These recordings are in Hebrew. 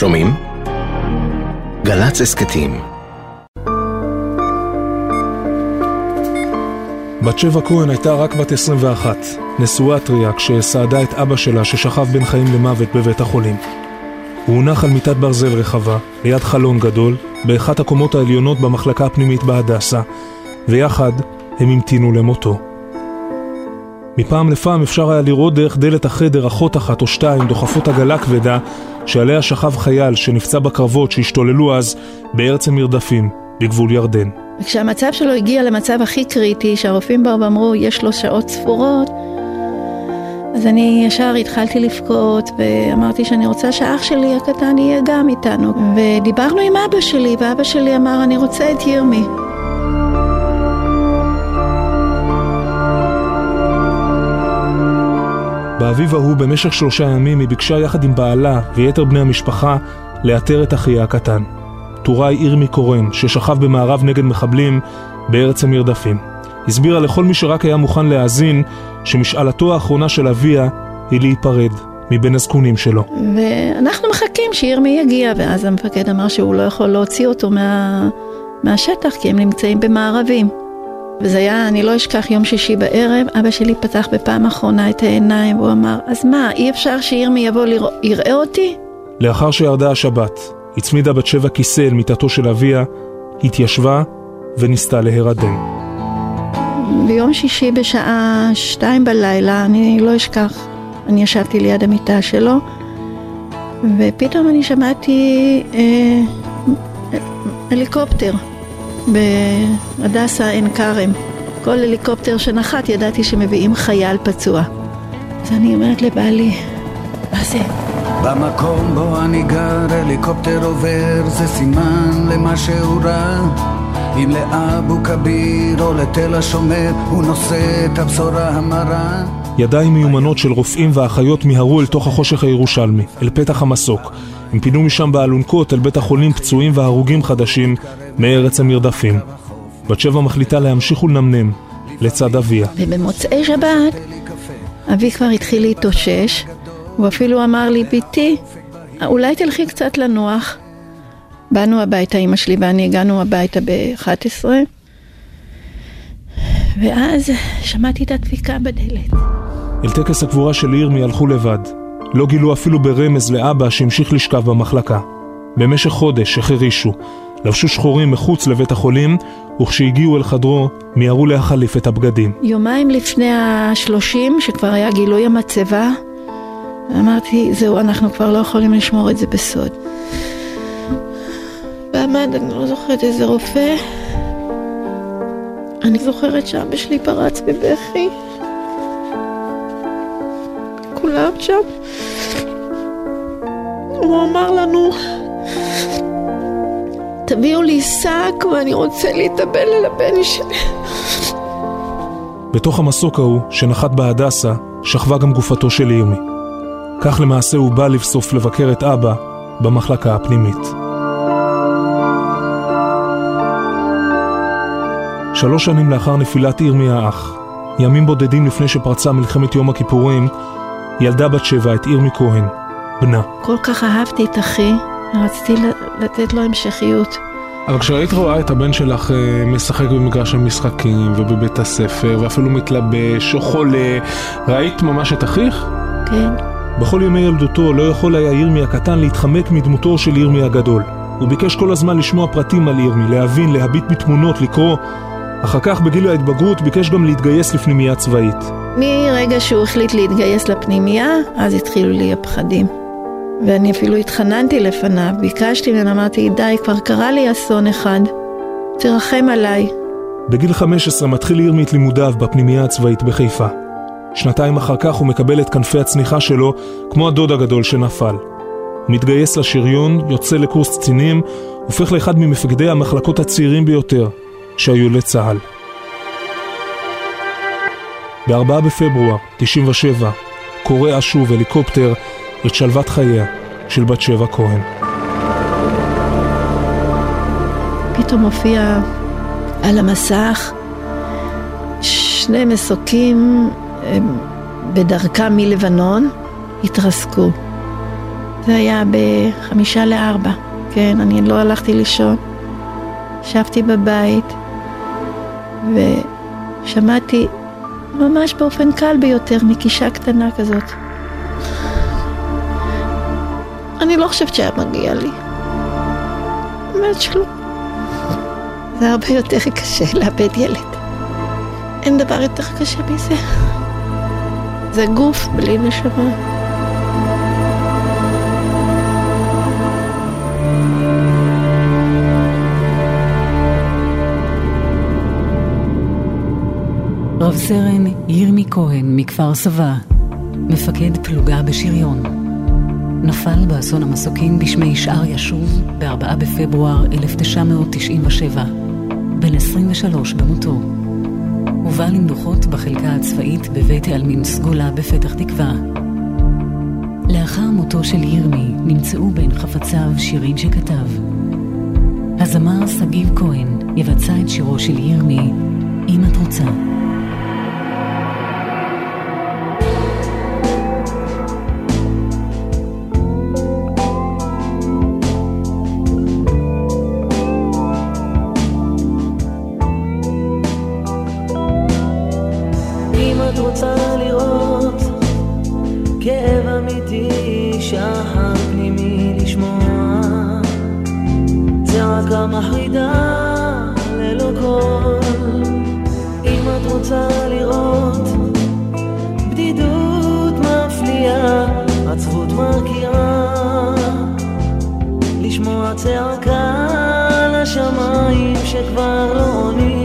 שומעים? גל"צ הסכתים בת שבע כהן הייתה רק בת 21, נשואה טריה כשסעדה את אבא שלה ששכב בין חיים למוות בבית החולים. הוא הונח על מיטת ברזל רחבה, ליד חלון גדול, באחת הקומות העליונות במחלקה הפנימית בהדסה, ויחד הם המתינו למותו. מפעם לפעם אפשר היה לראות דרך דלת החדר אחות אחת או שתיים דוחפות עגלה כבדה שעליה שכב חייל שנפצע בקרבות שהשתוללו אז בארץ המרדפים, בגבול ירדן. וכשהמצב שלו הגיע למצב הכי קריטי, שהרופאים באו ואמרו, יש לו שעות ספורות, אז אני ישר התחלתי לבכות, ואמרתי שאני רוצה שאח שלי הקטן יהיה גם איתנו. ודיברנו עם אבא שלי, ואבא שלי אמר, אני רוצה את ירמי. באביב ההוא, במשך שלושה ימים, היא ביקשה יחד עם בעלה ויתר בני המשפחה לאתר את אחיה הקטן. טוראי ירמי קורן, ששכב במערב נגד מחבלים בארץ המרדפים. הסבירה לכל מי שרק היה מוכן להאזין, שמשאלתו האחרונה של אביה היא להיפרד מבין הזקונים שלו. ואנחנו מחכים שירמי יגיע, ואז המפקד אמר שהוא לא יכול להוציא אותו מה... מהשטח, כי הם נמצאים במערבים. וזה היה, אני לא אשכח, יום שישי בערב, אבא שלי פתח בפעם האחרונה את העיניים, והוא אמר, אז מה, אי אפשר שירמי יבוא לרא... יראה אותי? לאחר שירדה השבת, הצמידה בת שבע כיסא אל מיטתו של אביה, התיישבה וניסתה להירדם. ביום שישי בשעה שתיים בלילה, אני לא אשכח, אני ישבתי ליד המיטה שלו, ופתאום אני שמעתי אה, הליקופטר בהדסה עין כרם. כל הליקופטר שנחת ידעתי שמביאים חייל פצוע. אז אני אומרת לבעלי, מה זה? במקום בו אני גר, הליקופטר עובר, זה סימן למה שהוא רע. אם לאבו כביר או לתל השומר, הוא נושא את הבשורה המרה. ידיים מיומנות של רופאים ואחיות מיהרו אל תוך החושך הירושלמי, אל פתח המסוק. הם פינו משם באלונקות אל בית החולים פצועים והרוגים חדשים מארץ המרדפים. בת שבע מחליטה להמשיך ולנמנם לצד אביה. ובמוצאי שבת, אבי כבר התחיל להתאושש, הוא אפילו אמר לי, בתי, אולי תלכי קצת לנוח. באנו הביתה, אמא שלי ואני הגענו הביתה ב-11, ואז שמעתי את הדפיקה בדלת. אל טקס הקבורה של ירמי הלכו לבד. לא גילו אפילו ברמז לאבא שהמשיך לשכב במחלקה. במשך חודש החרישו, לבשו שחורים מחוץ לבית החולים, וכשהגיעו אל חדרו, מיהרו להחליף את הבגדים. יומיים לפני השלושים, שכבר היה גילוי המצבה, אמרתי, זהו, אנחנו כבר לא יכולים לשמור את זה בסוד. ועמד, אני לא זוכרת איזה רופא, אני זוכרת שאבא שלי פרץ בבכי. כולם שם. הוא אמר לנו, תביאו לי שק ואני רוצה להתאבל על הבן שלי. בתוך המסוק ההוא, שנחת בהדסה, שכבה גם גופתו של ירמי. כך למעשה הוא בא לבסוף לבקר את אבא במחלקה הפנימית. שלוש שנים לאחר נפילת ירמי האח, ימים בודדים לפני שפרצה מלחמת יום הכיפורים, ילדה בת שבע את ירמי כהן, בנה. כל כך אהבתי את אחי, ורציתי לתת לו המשכיות. אבל כשראית רואה את הבן שלך אה, משחק במגרש המשחקים ובבית הספר ואפילו מתלבש או חולה, ראית ממש את אחיך? כן. בכל ימי ילדותו לא יכול היה ירמי הקטן להתחמק מדמותו של ירמי הגדול. הוא ביקש כל הזמן לשמוע פרטים על ירמי, להבין, להביט בתמונות, לקרוא. אחר כך בגיל ההתבגרות ביקש גם להתגייס לפנימייה צבאית. מרגע שהוא החליט להתגייס לפנימייה, אז התחילו לי הפחדים. ואני אפילו התחננתי לפניו, ביקשתי ממנו, אמרתי, די, כבר קרה לי אסון אחד, תרחם עליי. בגיל 15 מתחיל ירמי את לימודיו בפנימייה הצבאית בחיפה. שנתיים אחר כך הוא מקבל את כנפי הצניחה שלו, כמו הדוד הגדול שנפל. הוא מתגייס לשריון, יוצא לקורס קצינים, הופך לאחד ממפקדי המחלקות הצעירים ביותר שהיו לצה"ל. ב-4 בפברואר 97 קורע שוב הליקופטר את שלוות חייה של בת שבע כהן. פתאום הופיע על המסך שני מסוקים בדרכם מלבנון, התרסקו. זה היה בחמישה לארבע, כן, אני לא הלכתי לישון. ישבתי בבית ושמעתי ממש באופן קל ביותר מקישה קטנה כזאת. אני לא חושבת שהיה מגיע לי. באמת שלא. זה הרבה יותר קשה לאבד ילד. אין דבר יותר קשה מזה. זה גוף בלי נשמה. רב סרן ירמי כהן מכפר סבא, מפקד פלוגה בשריון. נפל באסון המסוקים בשמי שאר ישוב ב-4 בפברואר 1997, בן 23 במותו. הובא למנוחות בחלקה הצבאית בבית העלמין סגולה בפתח תקווה. לאחר מותו של ירמי נמצאו בין חפציו שירים שכתב. הזמר שגיב כהן יבצע את שירו של ירמי, אם את רוצה. מכה מחרידה ללא קול. אם את רוצה לראות בדידות מפליאה עצבות מרקיעה לשמוע צעקה לשמיים שכבר לא עונים.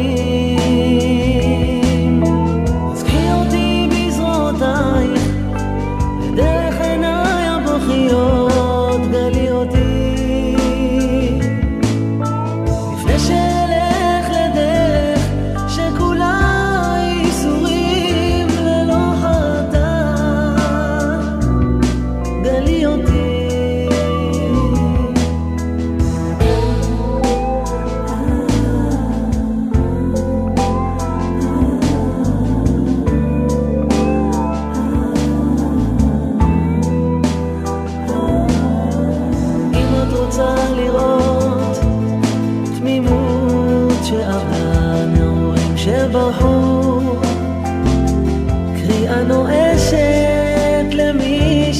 יוצאת מתוכי